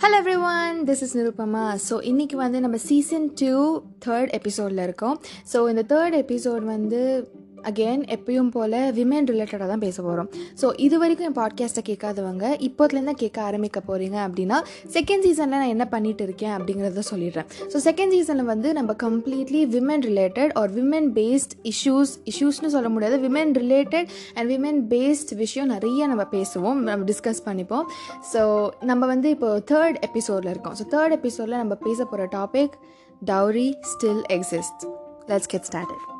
Hello everyone this is Nirupama so இன்றைக்கி வந்து நம்ம சீசன் டூ தேர்ட் எபிசோடில் இருக்கோம். ஸோ இந்த தேர்ட் எபிசோட் வந்து அகெயின் எப்பயும் போல் விமென் ரிலேட்டடாக தான் பேச போகிறோம் ஸோ இது வரைக்கும் என் பாட்காஸ்ட்டை கேட்காதவங்க இப்போத்துலேருந்து கேட்க ஆரம்பிக்க போகிறீங்க அப்படின்னா செகண்ட் சீசனில் நான் என்ன பண்ணிட்டு இருக்கேன் அப்படிங்கிறத சொல்லிடுறேன். ஸோ செகண்ட் சீசனில் வந்து நம்ம completely women related or women based issues இஷ்யூஸ்னு சொல்ல முடியாது women related and women based விஷயம் நிறைய நம்ம பேசுவோம் நம்ம டிஸ்கஸ் பண்ணிப்போம். ஸோ நம்ம வந்து இப்போ தேர்ட் எபிசோடில் இருக்கோம். ஸோ தேர்ட் எபிசோடில் நம்ம பேச போகிற topic dowry still exist let's get started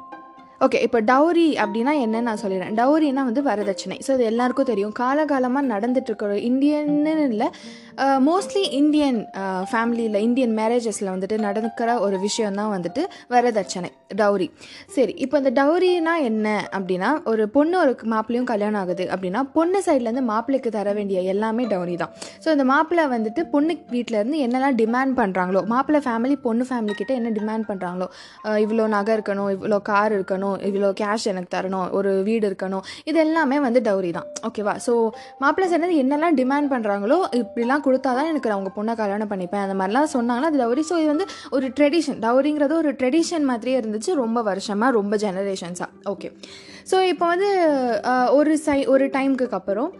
okay இப்போ டவுரி அப்படின்னா என்னன்னு நான் சொல்லிடுறேன். டவுரினா வந்து வரதட்சணை. ஸோ இது எல்லாருக்கும் தெரியும். காலகாலமாக நடந்துட்டு இருக்கிற இந்தியன்னு இல்லை மோஸ்ட்லி இந்தியன் ஃபேமிலியில் இந்தியன் மேரேஜஸில் வந்துட்டு நடக்கிற ஒரு விஷயம் தான் வந்துட்டு வரதட்சணை டவுரி சரி இப்போ இந்த டவுரினா என்ன அப்படின்னா ஒரு பொண்ணு ஒரு மாப்பிள்ளையும் கல்யாணம் ஆகுது அப்படின்னா பொண்ணு சைட்லேருந்து மாப்பிள்ளைக்கு தர வேண்டிய எல்லாமே டவுரி தான். ஸோ இந்த மாப்பிள்ளை வந்துட்டு பொண்ணு வீட்டிலேருந்து என்னெல்லாம் டிமாண்ட் பண்ணுறாங்களோ மாப்பிள்ளை ஃபேமிலி பொண்ணு ஃபேமிலிக்கிட்ட என்ன டிமாண்ட் பண்ணுறாங்களோ இவ்வளோ நகை இருக்கணும் இவ்வளோ கார் இருக்கணும் இவ்வளோ கேஷ் எனக்கு தரணும் ஒரு வீடு இருக்கணும். இது எல்லாமே வந்து டவுரி தான். ஓகேவா ஸோ மாப்பிள்ளை சேர்ந்து என்னெல்லாம் டிமாண்ட் பண்ணுறாங்களோ இப்படிலாம் கொடுத்தா தான் எனக்கு அவங்க பொண்ணை கல்யாணம் பண்ணிப்பேன். அந்த மாதிரிலாம் சொன்னாங்கன்னா அது டவுரி ஸோ இது வந்து ஒரு ட்ரெடிஷன் டவுரிங்கிறது ஒரு ட்ரெடிஷன் மாதிரியே இருந்துச்சு ரொம்ப வருஷமாக ரொம்ப ஜெனரேஷன்ஸாக ஓகே ஸோ இப்போ வந்து ஒரு சை ஒரு டைமுக்கு அப்புறம்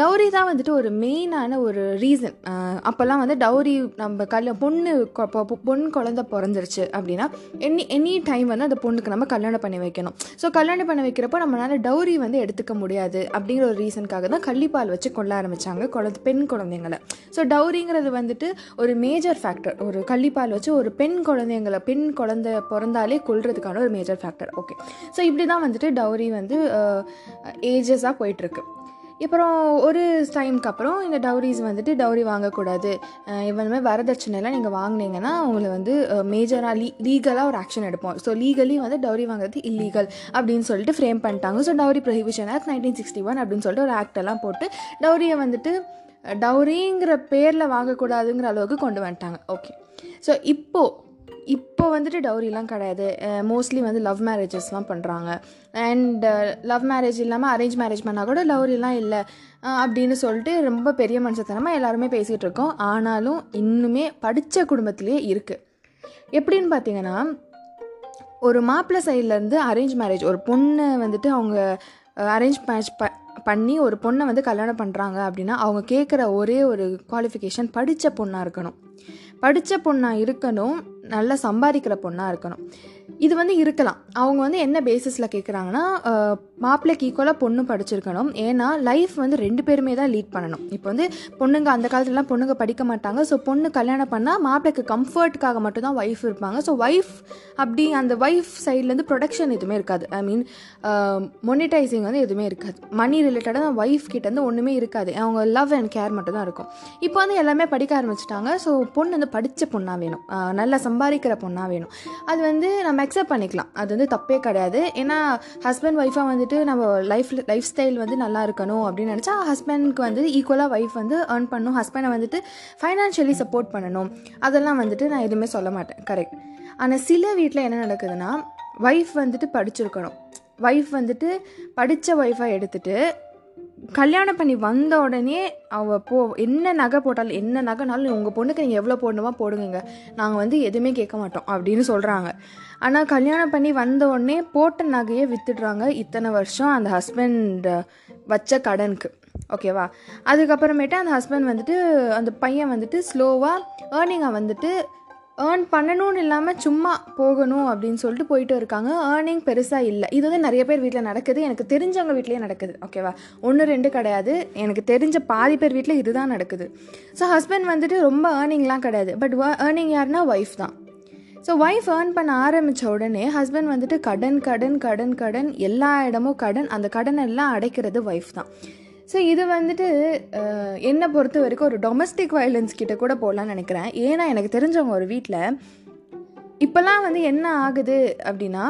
டவுரி தான் வந்துட்டு ஒரு மெயினான ஒரு ரீசன் அப்போல்லாம் வந்து டவுரி நம்ம கல்ய பொண்ணு பொண்ணு குழந்த பிறந்துருச்சு அப்படின்னா எனி எனி டைம் வந்து அந்த பொண்ணுக்கு நம்ம கல்யாணம் பண்ணி வைக்கணும். ஸோ கல்யாணம் பண்ணி வைக்கிறப்போ நம்மளால டவுரி வந்து எடுத்துக்க முடியாது அப்படிங்கிற ஒரு ரீசனுக்காக தான் கள்ளிப்பால் வச்சு கொள்ள ஆரம்பித்தாங்க குழந்தை பெண் குழந்தைங்களை. ஸோ டவுரிங்கிறது வந்துட்டு ஒரு மேஜர் ஃபேக்டர் ஒரு கள்ளிப்பால் வச்சு ஒரு பெண் குழந்தைங்களை பெண் குழந்தை பிறந்தாலே கொள்றதுக்கான ஒரு மேஜர் ஃபேக்டர் ஓகே ஸோ இப்படி தான் வந்துட்டு டவுரி வந்து ஏஜஸாக போயிட்டுருக்கு. அப்புறம் ஒரு டைமுக்கு அப்புறம் இந்த டவுரிஸ் வந்துட்டு டவுரி வாங்கக்கூடாது. இவனுமே வரதட்சணைலாம் நீங்கள் வாங்கினீங்கன்னா அவங்கள வந்து மேஜராக லீ லீகலாக ஒரு ஆக்ஷன் எடுப்போம். ஸோ லீகலி வந்து டவுரி வாங்குறது இல்லீகல் அப்படின்னு சொல்லிட்டு ஃப்ரேம் பண்ணிட்டாங்க. So dowry prohibition act nineteen sixty one அப்படின்னு சொல்லிட்டு ஒரு ஆக்டெல்லாம் போட்டு டவுரியை வந்துட்டு டவுரிங்கிற பேரில் வாங்கக்கூடாதுங்கிற அளவுக்கு கொண்டு வந்துட்டாங்க. ஓகே ஸோ இப்போது இப்போ வந்துட்டு டவுரிலாம் கிடையாது. மோஸ்ட்லி வந்து லவ் மேரேஜஸ்லாம் பண்ணுறாங்க அண்ட் லவ் மேரேஜ் இல்லாமல் அரேஞ்ச் மேரேஜ் பண்ணால் கூட டவுரிலாம் இல்லை. அப்படின்னு சொல்லிட்டு ரொம்ப பெரிய மனுஷத்தனமாக எல்லாருமே பேசிகிட்டு இருக்கோம். ஆனாலும் இன்னுமே படித்த குடும்பத்திலே இருக்குது எப்படின்னு பார்த்தீங்கன்னா ஒரு மாப்பிள்ளை சைட்லேருந்து அரேஞ்ச் மேரேஜ் ஒரு பொண்ணை வந்துட்டு அவங்க அரேஞ்ச் மேரேஜ் ப பண்ணி ஒரு பொண்ணை வந்து கல்யாணம் பண்ணுறாங்க அப்படின்னா அவங்க கேட்குற ஒரே ஒரு குவாலிஃபிகேஷன் படித்த பொண்ணாக இருக்கணும். படித்த பொண்ணாக இருக்கணும். நல்லா சம்பாதிக்கிற பொண்ணாக இருக்கணும். இது வந்து இருக்கலாம். அவங்க வந்து என்ன பேசிஸில் கேட்குறாங்கன்னா மாப்பிள்ளைக்கு ஈக்குவலாக பொண்ணு படிச்சிருக்கணும். ஏன்னா லைஃப் வந்து ரெண்டு பேருமே தான் லீட் பண்ணணும். இப்போ வந்து பொண்ணுங்க அந்த காலத்துலலாம் பொண்ணுங்க படிக்க மாட்டாங்க. ஸோ பொண்ணு கல்யாணம் பண்ணால் மாப்பிள்ளைக்கு கம்ஃபர்ட்டுக்காக மட்டும் தான் ஒய்ஃப் இருப்பாங்க. ஸோ ஒய்ஃப் அப்படி அந்த ஒய்ஃப் சைட்லேருந்து ப்ரொடக்ஷன் எதுவுமே இருக்காது. ஐ மீன் மொனிடைசிங் வந்து எதுவுமே இருக்காது. மணி ரிலேட்டடாக ஒய்ஃப் கிட்டேருந்து ஒன்றுமே இருக்காது. அவங்க லவ் அண்ட் கேர் மட்டும் தான் இருக்கும். இப்போ வந்து எல்லாமே படிக்க ஆரம்பிச்சிட்டாங்க. ஸோ பொண்ணு வந்து படித்த பொண்ணாக வேணும். நல்லா சம்பாதிக்கிற பொண்ணாக வேணும். அது வந்து நம்ம அக்செப்ட் பண்ணிக்கலாம். அது வந்து தப்பே கிடையாது. ஏன்னா ஹஸ்பண்ட் ஒய்ஃபாக வந்துட்டு நம்ம லைஃப் லைஃப் ஸ்டைல் வந்து நல்லா இருக்கணும் அப்படின்னு நினச்சா ஹஸ்பண்ட்க்கு வந்து ஈக்குவலாக ஒய்ஃப் வந்து ஏர்ன் பண்ணணும் ஹஸ்பண்டை வந்துட்டு ஃபைனான்ஷியலி சப்போர்ட் பண்ணணும். அதெல்லாம் வந்துட்டு நான் எதுவுமே சொல்ல மாட்டேன். கரெக்ட் ஆனால் சில வீட்டில் என்ன நடக்குதுன்னா ஒய்ஃப் வந்துட்டு படிச்சிருக்கணும். ஒய்ஃப் வந்துட்டு படித்த ஒய்ஃபாக எடுத்துகிட்டு கல்யாணம் பண்ணி வந்த உடனே அவள் போ என்ன நகை போட்டாலும் என்ன நகைனாலும் உங்கள் பொண்ணுக்கு நீங்கள் எவ்வளோ போடணுமா போடுங்க நாங்கள் வந்து எதுவுமே கேட்க மாட்டோம் அப்படின்னு சொல்கிறாங்க ஆனால் கல்யாணம் பண்ணி வந்த உடனே போட்ட நகையை வித்துடுறாங்க இத்தனை வருஷம் அந்த ஹஸ்பண்ட் வச்ச கடனுக்கு. ஓகேவா அதுக்கப்புறமேட்டு அந்த ஹஸ்பண்ட் வந்துட்டு அந்த பையன் வந்துட்டு ஸ்லோவாக ஏர்னிங்கை வந்துட்டு ஏர்ன் பண்ணணும்னு இல்லாமல் சும்மா போகணும் அப்படின்னு சொல்லிட்டு போயிட்டு இருக்காங்க. ஏர்னிங் பெருசாக இல்லை. இது வந்து நிறைய பேர் வீட்டில் நடக்குது. எனக்கு தெரிஞ்சவங்க வீட்லேயே நடக்குது. ஓகேவா ஒன்று ரெண்டு கிடையாது. எனக்கு தெரிஞ்ச பாதி பேர் வீட்டில் இதுதான் நடக்குது. ஸோ ஹஸ்பண்ட் வந்துட்டு ரொம்ப ஏர்னிங்லாம் கிடையாது. பட் ஏர்னிங் யாருன்னா ஒய்ஃப் தான். ஸோ ஒய்ஃப் ஏர்ன் பண்ண ஆரம்பித்த உடனே ஹஸ்பண்ட் வந்துட்டு கடன் கடன் கடன் கடன் எல்லா இடமும் கடன். அந்த கடன் எல்லாம் அடைக்கிறது ஒய்ஃப் தான். ஸோ இது வந்துட்டு என்னை பொறுத்த வரைக்கும் ஒரு டொமஸ்டிக் வயலன்ஸ் கிட்ட கூட போகலான்னு நினைக்கிறேன். ஏன்னா எனக்கு தெரிஞ்சவங்க ஒரு வீட்டில் இப்போல்லாம் வந்து என்ன ஆகுது அப்படின்னா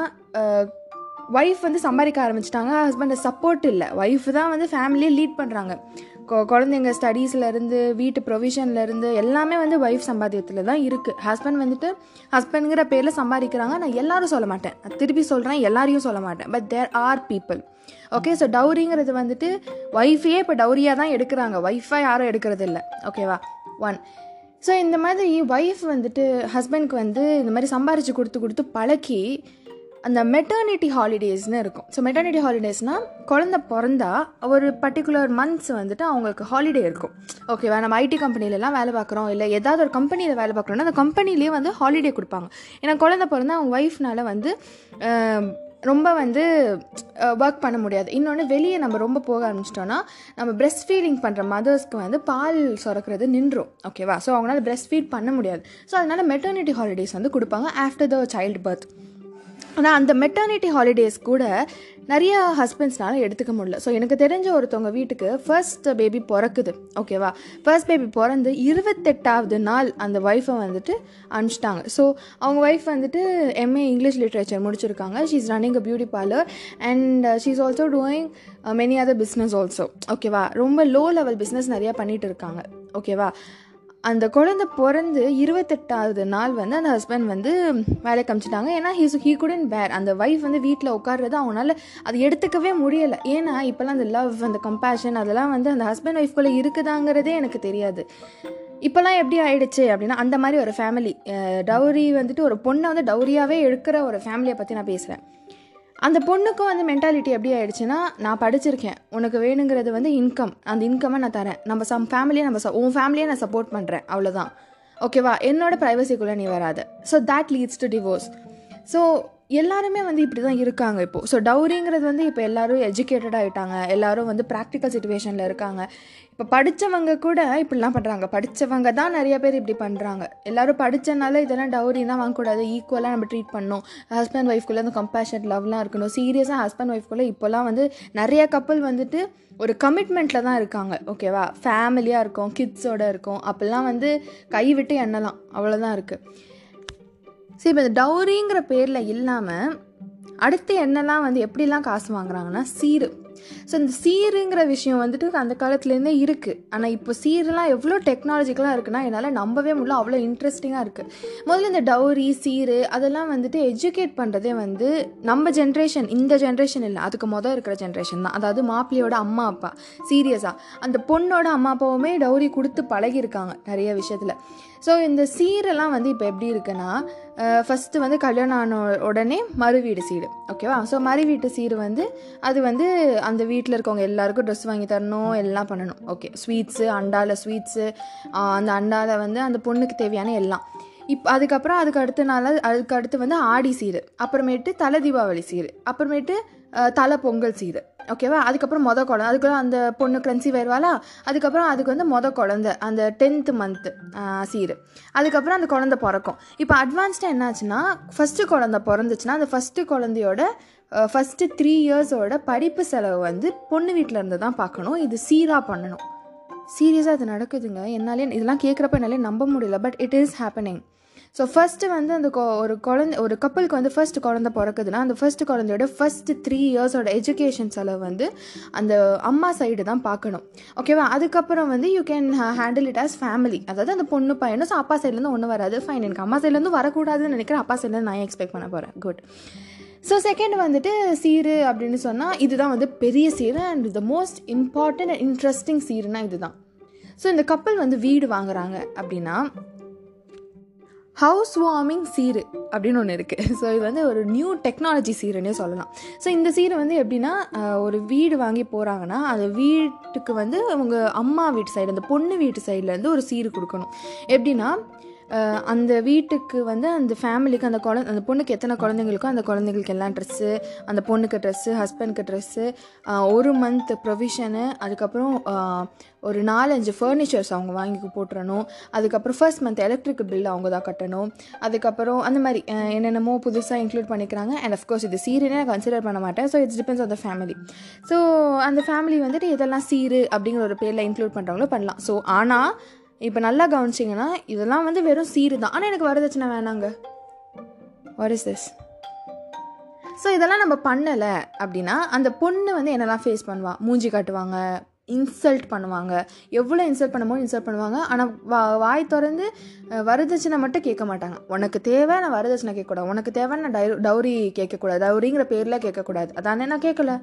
ஒய்ஃப் வந்து சம்பாதிக்க ஆரம்பிச்சிட்டாங்க. ஹஸ்பண்டை சப்போர்ட் இல்லை. ஒய்ஃப் தான் வந்து ஃபேமிலியை லீட் பண்ணுறாங்க குழந்தைங்க ஸ்டடீஸ்லேருந்து வீட்டு ப்ரொவிஷன்லேருந்து எல்லாமே வந்து ஒய்ஃப் சம்பாத்தியத்தில் தான் இருக்குது ஹஸ்பண்ட் வந்துட்டு ஹஸ்பண்டுங்கிற பேரில் சம்பாதிக்கிறாங்க. நான் எல்லாரும் சொல்ல மாட்டேன். திருப்பி சொல்கிறேன் எல்லாரையும் சொல்ல மாட்டேன். But there are people okay so டவுரிங்கிறது வந்துட்டு ஒய்ஃபையே இப்போ டவுரியாக தான் எடுக்கிறாங்க. ஒய்ஃபாக யாரும் எடுக்கிறது இல்லை. ஓகேவா ஒன் ஸோ இந்த மாதிரி ஒய்ஃப் வந்துட்டு ஹஸ்பண்ட்க்கு வந்து இந்த மாதிரி சம்பாரித்து கொடுத்து கொடுத்து பழக்கி அந்த மெட்டர்னிட்டி ஹாலிடேஸ்னு இருக்கும். ஸோ மெட்டர்னிட்டி ஹாலிடேஸ்னால் குழந்த பிறந்தா ஒரு பர்டிகுலர் மந்த்ஸ் வந்துட்டு அவங்களுக்கு ஹாலிடே இருக்கும். ஓகேவா நம்ம ஐடி கம்பெனிலலாம் வேலை பார்க்குறோம் இல்லை ஏதாவது ஒரு கம்பெனியில் வேலை பார்க்குறோன்னா அந்த கம்பெனிலேயே வந்து ஹாலிடே கொடுப்பாங்க. ஏன்னா குழந்த பிறந்தா அவங்க ஒய்ஃப்னால் வந்து ரொம்ப வந்து ஒர்க் பண்ண முடியாது. இன்னொன்று வெளியே நம்ம ரொம்ப போக ஆரம்பிச்சிட்டோன்னா நம்ம பிரெஸ்ட் ஃபீடிங் பண்ணுற மதர்ஸ்க்கு வந்து பால் சுரக்கிறது நின்றும். ஓகேவா ஸோ அவங்களால பிரெஸ்ட் ஃபீட் பண்ண முடியாது. ஸோ அதனால மெட்டர்னிட்டி ஹாலிடேஸ் வந்து கொடுப்பாங்க ஆஃப்டர் த சைல்டு பர்த் ஆனால் அந்த மெட்டர்னிட்டி ஹாலிடேஸ் கூட நிறைய ஹஸ்பண்ட்ஸ்னால எடுத்துக்க முடியல. ஸோ எனக்கு தெரிஞ்ச ஒருத்தவங்க வீட்டுக்கு ஃபர்ஸ்ட் பேபி பிறக்குது. ஓகேவா ஃபர்ஸ்ட் பேபி பிறந்து இருபத்தெட்டாவது நாள் அந்த ஒய்ஃபை வந்துட்டு அனுப்பிச்சிட்டாங்க. ஸோ அவங்க ஒய்ஃப் வந்துட்டு எம்ஏ இங்கிலீஷ் லிட்ரேச்சர் முடிச்சிருக்காங்க. She is running a beauty parlour and she is also doing many other business also ஓகேவா ரொம்ப லோ லெவல் பிஸ்னஸ் நிறையா பண்ணிகிட்டு இருக்காங்க. ஓகேவா அந்த குழந்தை பிறந்து இருபத்தெட்டாவது நாள் வந்து அந்த ஹஸ்பண்ட் வந்து வேலைக்கு அமிச்சிட்டாங்க. ஏன்னா ஹீஸ் ஹீ குடன் பேர் அந்த ஒய்ஃப் வந்து வீட்டில் உட்கார்றது அவனால் அது எடுத்துக்கவே முடியலை. ஏன்னா இப்போல்லாம் அந்த லவ் அந்த கம்பேஷன் அதெல்லாம் வந்து அந்த ஹஸ்பண்ட் ஒய்ஃப்குள்ளே இருக்குதாங்கிறதே எனக்கு தெரியாது. இப்போல்லாம் எப்படி ஆயிடுச்சு அப்படின்னா அந்த மாதிரி ஒரு ஃபேமிலி டவுரி வந்துட்டு ஒரு பொண்ணை வந்து டவுரியாகவே எடுக்கிற ஒரு ஃபேமிலியை பற்றி நான் பேசுகிறேன் அந்த பொண்ணுக்கும் வந்து மென்டாலிட்டி எப்படி ஆயிடுச்சுன்னா நான் படிச்சிருக்கேன். உனக்கு வேணுங்கிறது வந்து இன்கம் அந்த இன்கம்மை நான் தரேன். நம்ம சம் ஃபேமிலியை நம்ம ச- உன் ஃபேமிலியை நான் சப்போர்ட் பண்ணுறேன் அவ்வளோதான் ஓகேவா என்னோட ப்ரைவசிக்குள்ளே நீ வராது. So that leads to divorce so எல்லாருமே வந்து இப்படி தான் இருக்காங்க இப்போது ஸோ டவுரிங்கிறது வந்து இப்போ எல்லாரும் எஜுகேட்டட் ஆகிட்டாங்க எல்லோரும் வந்து ப்ராக்டிக்கல் சுச்சுவேஷனில் இருக்காங்க. இப்போ படித்தவங்க கூட இப்படிலாம் பண்ணுறாங்க படித்தவங்க தான் நிறைய பேர் இப்படி பண்ணுறாங்க எல்லோரும் படித்தனால இதெல்லாம் டவுரிலாம் வாங்கக்கூடாது. ஈக்குவலாக நம்ம ட்ரீட் பண்ணணும். ஹஸ்பண்ட் ஒய்ஃப்குள்ளே அந்த கம்பேஷன் லவ்லாம் இருக்கணும். சீரியஸாக ஹஸ்பண்ட் ஒய்ஃப்குள்ளே இப்போலாம் வந்து நிறைய கப்பல் வந்துட்டு ஒரு கமிட்மெண்ட்டில் தான் இருக்காங்க. ஓகேவா ஃபேமிலியாக இருக்கும் கிட்ஸோட இருக்கும். அப்போல்லாம் வந்து கை விட்டு எண்ணலாம். அவ்வளோதான் இருக்குது ஸோ இப்போ இந்த டவுரிங்கிற பேரில் இல்லாமல் அடுத்து என்னெல்லாம் வந்து எப்படிலாம் காசு வாங்குறாங்கன்னா சீரு. ஸோ இந்த சீருங்கிற விஷயம் வந்துட்டு அந்த காலத்துலேருந்தே இருக்குது ஆனால் இப்போ சீரெலாம் எவ்வளோ டெக்னாலஜிக்கலாக இருக்குன்னா என்னால் நம்பவே முடியல. அவ்வளோ இன்ட்ரெஸ்டிங்காக இருக்குது முதல்ல இந்த டவுரி சீரு அதெல்லாம் வந்துட்டு எஜுகேட் பண்ணுறதே வந்து நம்ம ஜென்ரேஷன் இந்த ஜென்ரேஷன் இல்லை. அதுக்கு மொதல் இருக்கிற ஜென்ரேஷன் தான். அதாவது மாப்பிள்ளையோட அம்மா அப்பா. சீரியஸாக அந்த பொண்ணோட அம்மா அப்பாவுமே டவுரி கொடுத்து பழகியிருக்காங்க நிறைய விஷயத்தில். ஸோ இந்த சீரெல்லாம் வந்து இப்போ எப்படி இருக்குன்னா ஃபஸ்ட்டு வந்து கல்யாணம் ஆன உடனே மறு வீடு சீடு. ஓகேவா ஸோ மறு வீட்டு சீடு வந்து அது வந்து அந்த வீட்டில் இருக்கவங்க எல்லாருக்கும் ட்ரெஸ் வாங்கி தரணும் எல்லாம் பண்ணணும். ஓகே ஸ்வீட்ஸு அண்டாவில் ஸ்வீட்ஸு அந்த அண்டாவில் வந்து அந்த பொண்ணுக்கு தேவையான எல்லாம். இப்போ அதுக்கப்புறம் அதுக்கு அடுத்த நாள் அதுக்கு அடுத்து வந்து ஆடி சீரு. அப்புறமேட்டு தலை தீபாவளி சீரு. அப்புறமேட்டு தலை பொங்கல் சீரு. ஓகேவா அதுக்கப்புறம் மொத குழந்தை அதுக்குள்ள அந்த பொண்ணு கன்சீவ் ஆயிடுவாளா அதுக்கப்புறம் அதுக்கு வந்து மொத குழந்தை அந்த டென்த்து மந்த்து சீரு. அதுக்கப்புறம் அந்த குழந்தை பிறக்கும். இப்போ அட்வான்ஸ்டாக என்னாச்சுன்னா ஃபஸ்ட்டு குழந்தை பிறந்துச்சுன்னா அந்த ஃபஸ்ட்டு குழந்தையோட ஃபஸ்ட்டு த்ரீ இயர்ஸோட படிப்பு செலவு வந்து பொண்ணு வீட்டில் இருந்து தான் பார்க்கணும். இது சீராக பண்ணணும். சீரியஸாக இது நடக்குதுங்க. என்னாலே இதெல்லாம் கேட்குறப்ப என்னாலே நம்ப முடியல. But it is happening so first வந்து அந்த கொ- ஒரு குழந்தை ஒரு கப்பலுக்கு வந்து ஃபஸ்ட்டு குழந்த பிறக்குதுன்னா அந்த ஃபர்ஸ்ட் குழந்தையோட ஃபஸ்ட்டு த்ரீ இயர்ஸோட எஜுகேஷன் செலவு வந்து அந்த அம்மா சைடு தான் பார்க்கணும். ஓகேவா அதுக்கப்புறம் வந்து you can handle it as family அதாவது அந்த பொண்ணு பையனும் ஸோ அப்பா சைட்லேருந்து ஒன்றும் வராது. ஃபைன் எனக்கு அம்மா சைட்லேருந்து வரக்கூடாதுன்னு நினைக்கிறேன். அப்பா சைட்லேருந்து நான் எக்ஸ்பெக்ட் பண்ண போகிறேன் குட் ஸோ செகண்ட் வந்துட்டு சீரு அப்படின்னு சொன்னால் இதுதான் வந்து பெரிய சீரு and the most important and interesting சீருனா இதுதான். ஸோ இந்த கப்பல் வந்து வீடு வாங்குறாங்க அப்படின்னா ஹவுஸ் வார்மிங் சீரு அப்படின்னு ஒன்று இருக்குது ஸோ இது வந்து ஒரு நியூ டெக்னாலஜி சீருன்னே சொல்லலாம். ஸோ இந்த சீரு வந்து எப்படின்னா ஒரு வீடு வாங்கி போகிறாங்கன்னா அந்த வீட்டுக்கு வந்து அவங்க அம்மா வீட்டு சைடு அந்த பொண்ணு வீட்டு சைட்லேருந்து ஒரு சீரு கொடுக்கணும். எப்படின்னா அந்த வீட்டுக்கு வந்து அந்த ஃபேமிலிக்கு அந்த குழந்தை அந்த பொண்ணுக்கு எத்தனை குழந்தைங்களுக்கோ அந்த குழந்தைங்களுக்கு எல்லாம் ட்ரெஸ்ஸு அந்த பொண்ணுக்கு ட்ரெஸ்ஸு ஹஸ்பண்ட்க்கு ட்ரெஸ்ஸு ஒரு மந்த் ப்ரொவிஷனு அதுக்கப்புறம் ஒரு நாலஞ்சு ஃபர்னிச்சர்ஸ் அவங்க வாங்கி போட்டுறணும். அதுக்கப்புறம் ஃபர்ஸ்ட் மந்த் எலக்ட்ரிக் பில் அவங்க தான் கட்டணும். அதுக்கப்புறம் அந்த மாதிரி என்னென்னமோ புதுசாக இன்க்ளூட் பண்ணிக்கிறாங்க. அண்ட் அஃப்கோர்ஸ் இது சீருனே நான் கன்சிடர் பண்ண மாட்டேன். So it's depends on the family so அந்த ஃபேமிலி வந்துட்டு இதெல்லாம் சீரு அப்படிங்கிற ஒரு பேரில் இன்க்ளூட் பண்ணுறவங்களோ பண்ணலாம். ஸோ ஆனால் இப்போ நல்லா கவனிச்சிங்கன்னா இதெல்லாம் வந்து வெறும் சீரு தான். ஆனால் எனக்கு வரதட்சணை வேணாங்க. வாட் இஸ் திஸ் ஸோ இதெல்லாம் நம்ம பண்ணலை அப்படின்னா அந்த பொண்ணு வந்து என்னெல்லாம் ஃபேஸ் பண்ணுவாள் மூஞ்சி காட்டுவாங்க இன்சல்ட் பண்ணுவாங்க. எவ்வளோ இன்சல்ட் பண்ணுமோ இன்சல்ட் பண்ணுவாங்க. ஆனால் வா வாய் திறந்து வரதட்சணை மட்டும் கேட்க மாட்டாங்க. உனக்கு தேவை நான் வரதட்சணை கேட்கக்கூடாது. உனக்கு தேவை நான் டை டவுரி கேட்கக்கூடாது. டவுரிங்கிற பேரில் கேட்கக்கூடாது. அதானே நான் கேட்கல.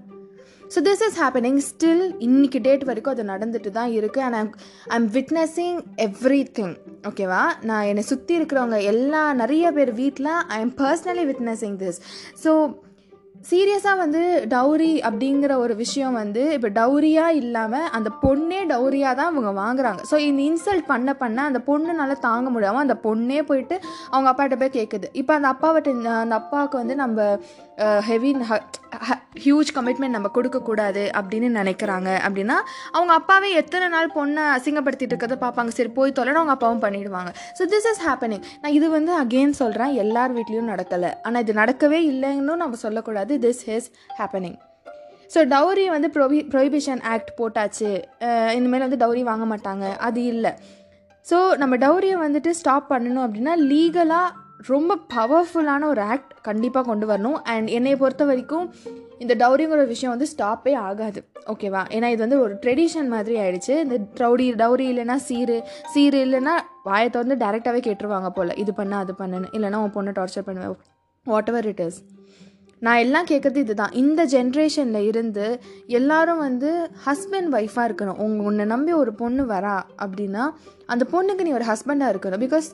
So this is happening still இன்னைக்கு டேட் வரைக்கும் அது நடந்துட்டு தான் இருக்குது and I'm I'm witnessing everything ஓகேவா நான் என்னை சுற்றி இருக்கிறவங்க எல்லா நிறைய பேர் வீட்டில் I am personally witnessing this so சீரியஸாக வந்து டவுரி அப்படிங்கிற ஒரு விஷயம் வந்து இப்போ டவுரியாக இல்லாமல் அந்த பொண்ணே டவுரியாக தான் அவங்க வாங்குறாங்க. ஸோ இந்த இன்சல்ட் பண்ண பண்ண அந்த பொண்ணுனால தாங்க முடியாமல் அந்த பொண்ணே போயிட்டு அவங்க அப்பாட்ட போய் கேட்குது இப்போ அந்த அப்பாவிட்ட அந்த அப்பாவுக்கு வந்து நம்ம ஹெவி ஹியூஜ் கமிட்மெண்ட் நம்ம கொடுக்கக்கூடாது அப்படின்னு நினைக்கிறாங்க. அப்படின்னா அவங்க அப்பாவே எத்தனை நாள் பொண்ணை அசிங்கப்படுத்திட்டு இருக்கிறத பார்ப்பாங்க. சரி போய் தொலைன்னு அவங்க அப்பாவும் பண்ணிடுவாங்க. ஸோ திஸ் இஸ் ஹேப்பனிங் நான் இது வந்து அகெயின் சொல்கிறேன் எல்லார் வீட்லேயும் நடக்கலை. ஆனால் இது நடக்கவே இல்லைன்னு நம்ம சொல்லக்கூடாது. This is happening so dowry வந்து ப்ரொவி ப்ரொஹிபிஷன் ஆக்ட் போட்டாச்சு. இனிமேல் வந்து டவுரி வாங்க மாட்டாங்க. அது இல்லை. ஸோ நம்ம டவுரியை வந்துட்டு ஸ்டாப் பண்ணணும் அப்படின்னா லீகலாக ரொம்ப பவர்ஃபுல்லான ஒரு ஆக்ட் கண்டிப்பாக கொண்டு வரணும். அண்ட் என்னை பொறுத்த வரைக்கும் இந்த டவுரிங்கிற ஒரு விஷயம் வந்து ஸ்டாப்பே ஆகாது. ஓகேவா ஏன்னா இது வந்து ஒரு ட்ரெடிஷன் மாதிரி ஆயிடுச்சு. இந்த டவுரி டவுரி இல்லைன்னா சீரு சீரு இல்லைன்னா வாயத்தை வந்து டேரெக்டாகவே கேட்டுருவாங்க போல். இது பண்ண அது பண்ணுன்னு. இல்லைன்னா உன் பொண்ணை டார்ச்சர் பண்ணுவேன் வாட் எவர் இட் இஸ் நான் எல்லாம் கேட்குறது இதுதான். இந்த ஜென்ரேஷனில் இருந்து எல்லாரும் வந்து ஹஸ்பண்ட் ஒய்ஃபாக இருக்கணும். உங்க உன்னை நம்பி ஒரு பொண்ணு வரா அப்படின்னா அந்த பொண்ணுக்கு நீ ஒரு ஹஸ்பண்டாக இருக்கணும். பிகாஸ்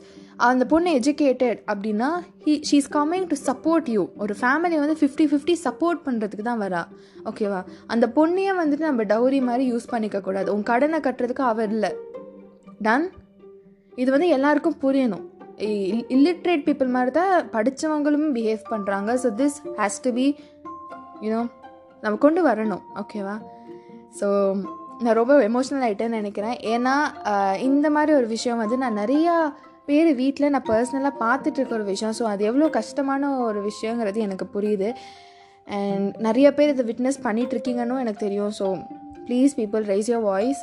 அந்த பொண்ணு எஜுகேட்டட் அப்படின்னா he she is coming to support you ஒரு ஃபேமிலி வந்து ஃபிஃப்டி ஃபிஃப்டி சப்போர்ட் பண்ணுறதுக்கு தான் வரா. ஓகேவா அந்த பொண்ணையே வந்துட்டு நம்ம டவுரி மாதிரி யூஸ் பண்ணிக்கக்கூடாது உன் கடனை கட்டுறதுக்கு அவர் இல்லை. டன் இது வந்து எல்லாருக்கும் புரியணும். இல்லிட்ரேட் பீப்புள் மாதிரி தான் படித்தவங்களும் பிஹேவ் பண்ணுறாங்க so this has to be you know நம்ம கொண்டு வரணும். ஓகேவா ஸோ நான் ரொம்ப எமோஷ்னல் ஆகிட்டேன்னு நினைக்கிறேன். ஏன்னா இந்த மாதிரி ஒரு விஷயம் வந்து நான் நிறையா பேர் வீட்டில் நான் பர்சனலாக பார்த்துட்டு இருக்க ஒரு விஷயம். ஸோ அது எவ்வளோ கஷ்டமான ஒரு விஷயங்கிறது எனக்கு புரியுது. அண்ட் நிறைய பேர் இதை விட்னஸ் பண்ணிகிட்ருக்கீங்கன்னு எனக்கு தெரியும். So please people raise your voice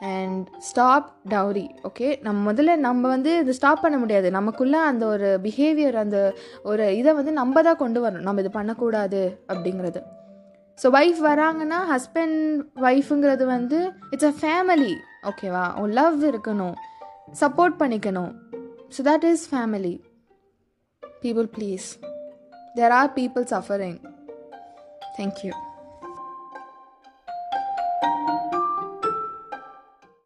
and stop dowry okay நம்ம முதல்ல நம்ம வந்து இது ஸ்டாப் பண்ண முடியாது. நமக்குள்ளே அந்த ஒரு பிஹேவியர் அந்த ஒரு இதை வந்து நம்ம தான் கொண்டு வரணும். நம்ம இது பண்ணக்கூடாது அப்படிங்கிறது. ஸோ ஒய்ஃப் வராங்கன்னா ஹஸ்பண்ட் ஒய்ஃபுங்கிறது வந்து இட்ஸ் அ ஃபேமிலி ஓகேவா லவ் இருக்கணும். சப்போர்ட் பண்ணிக்கணும். So that is family people please there are people suffering thank you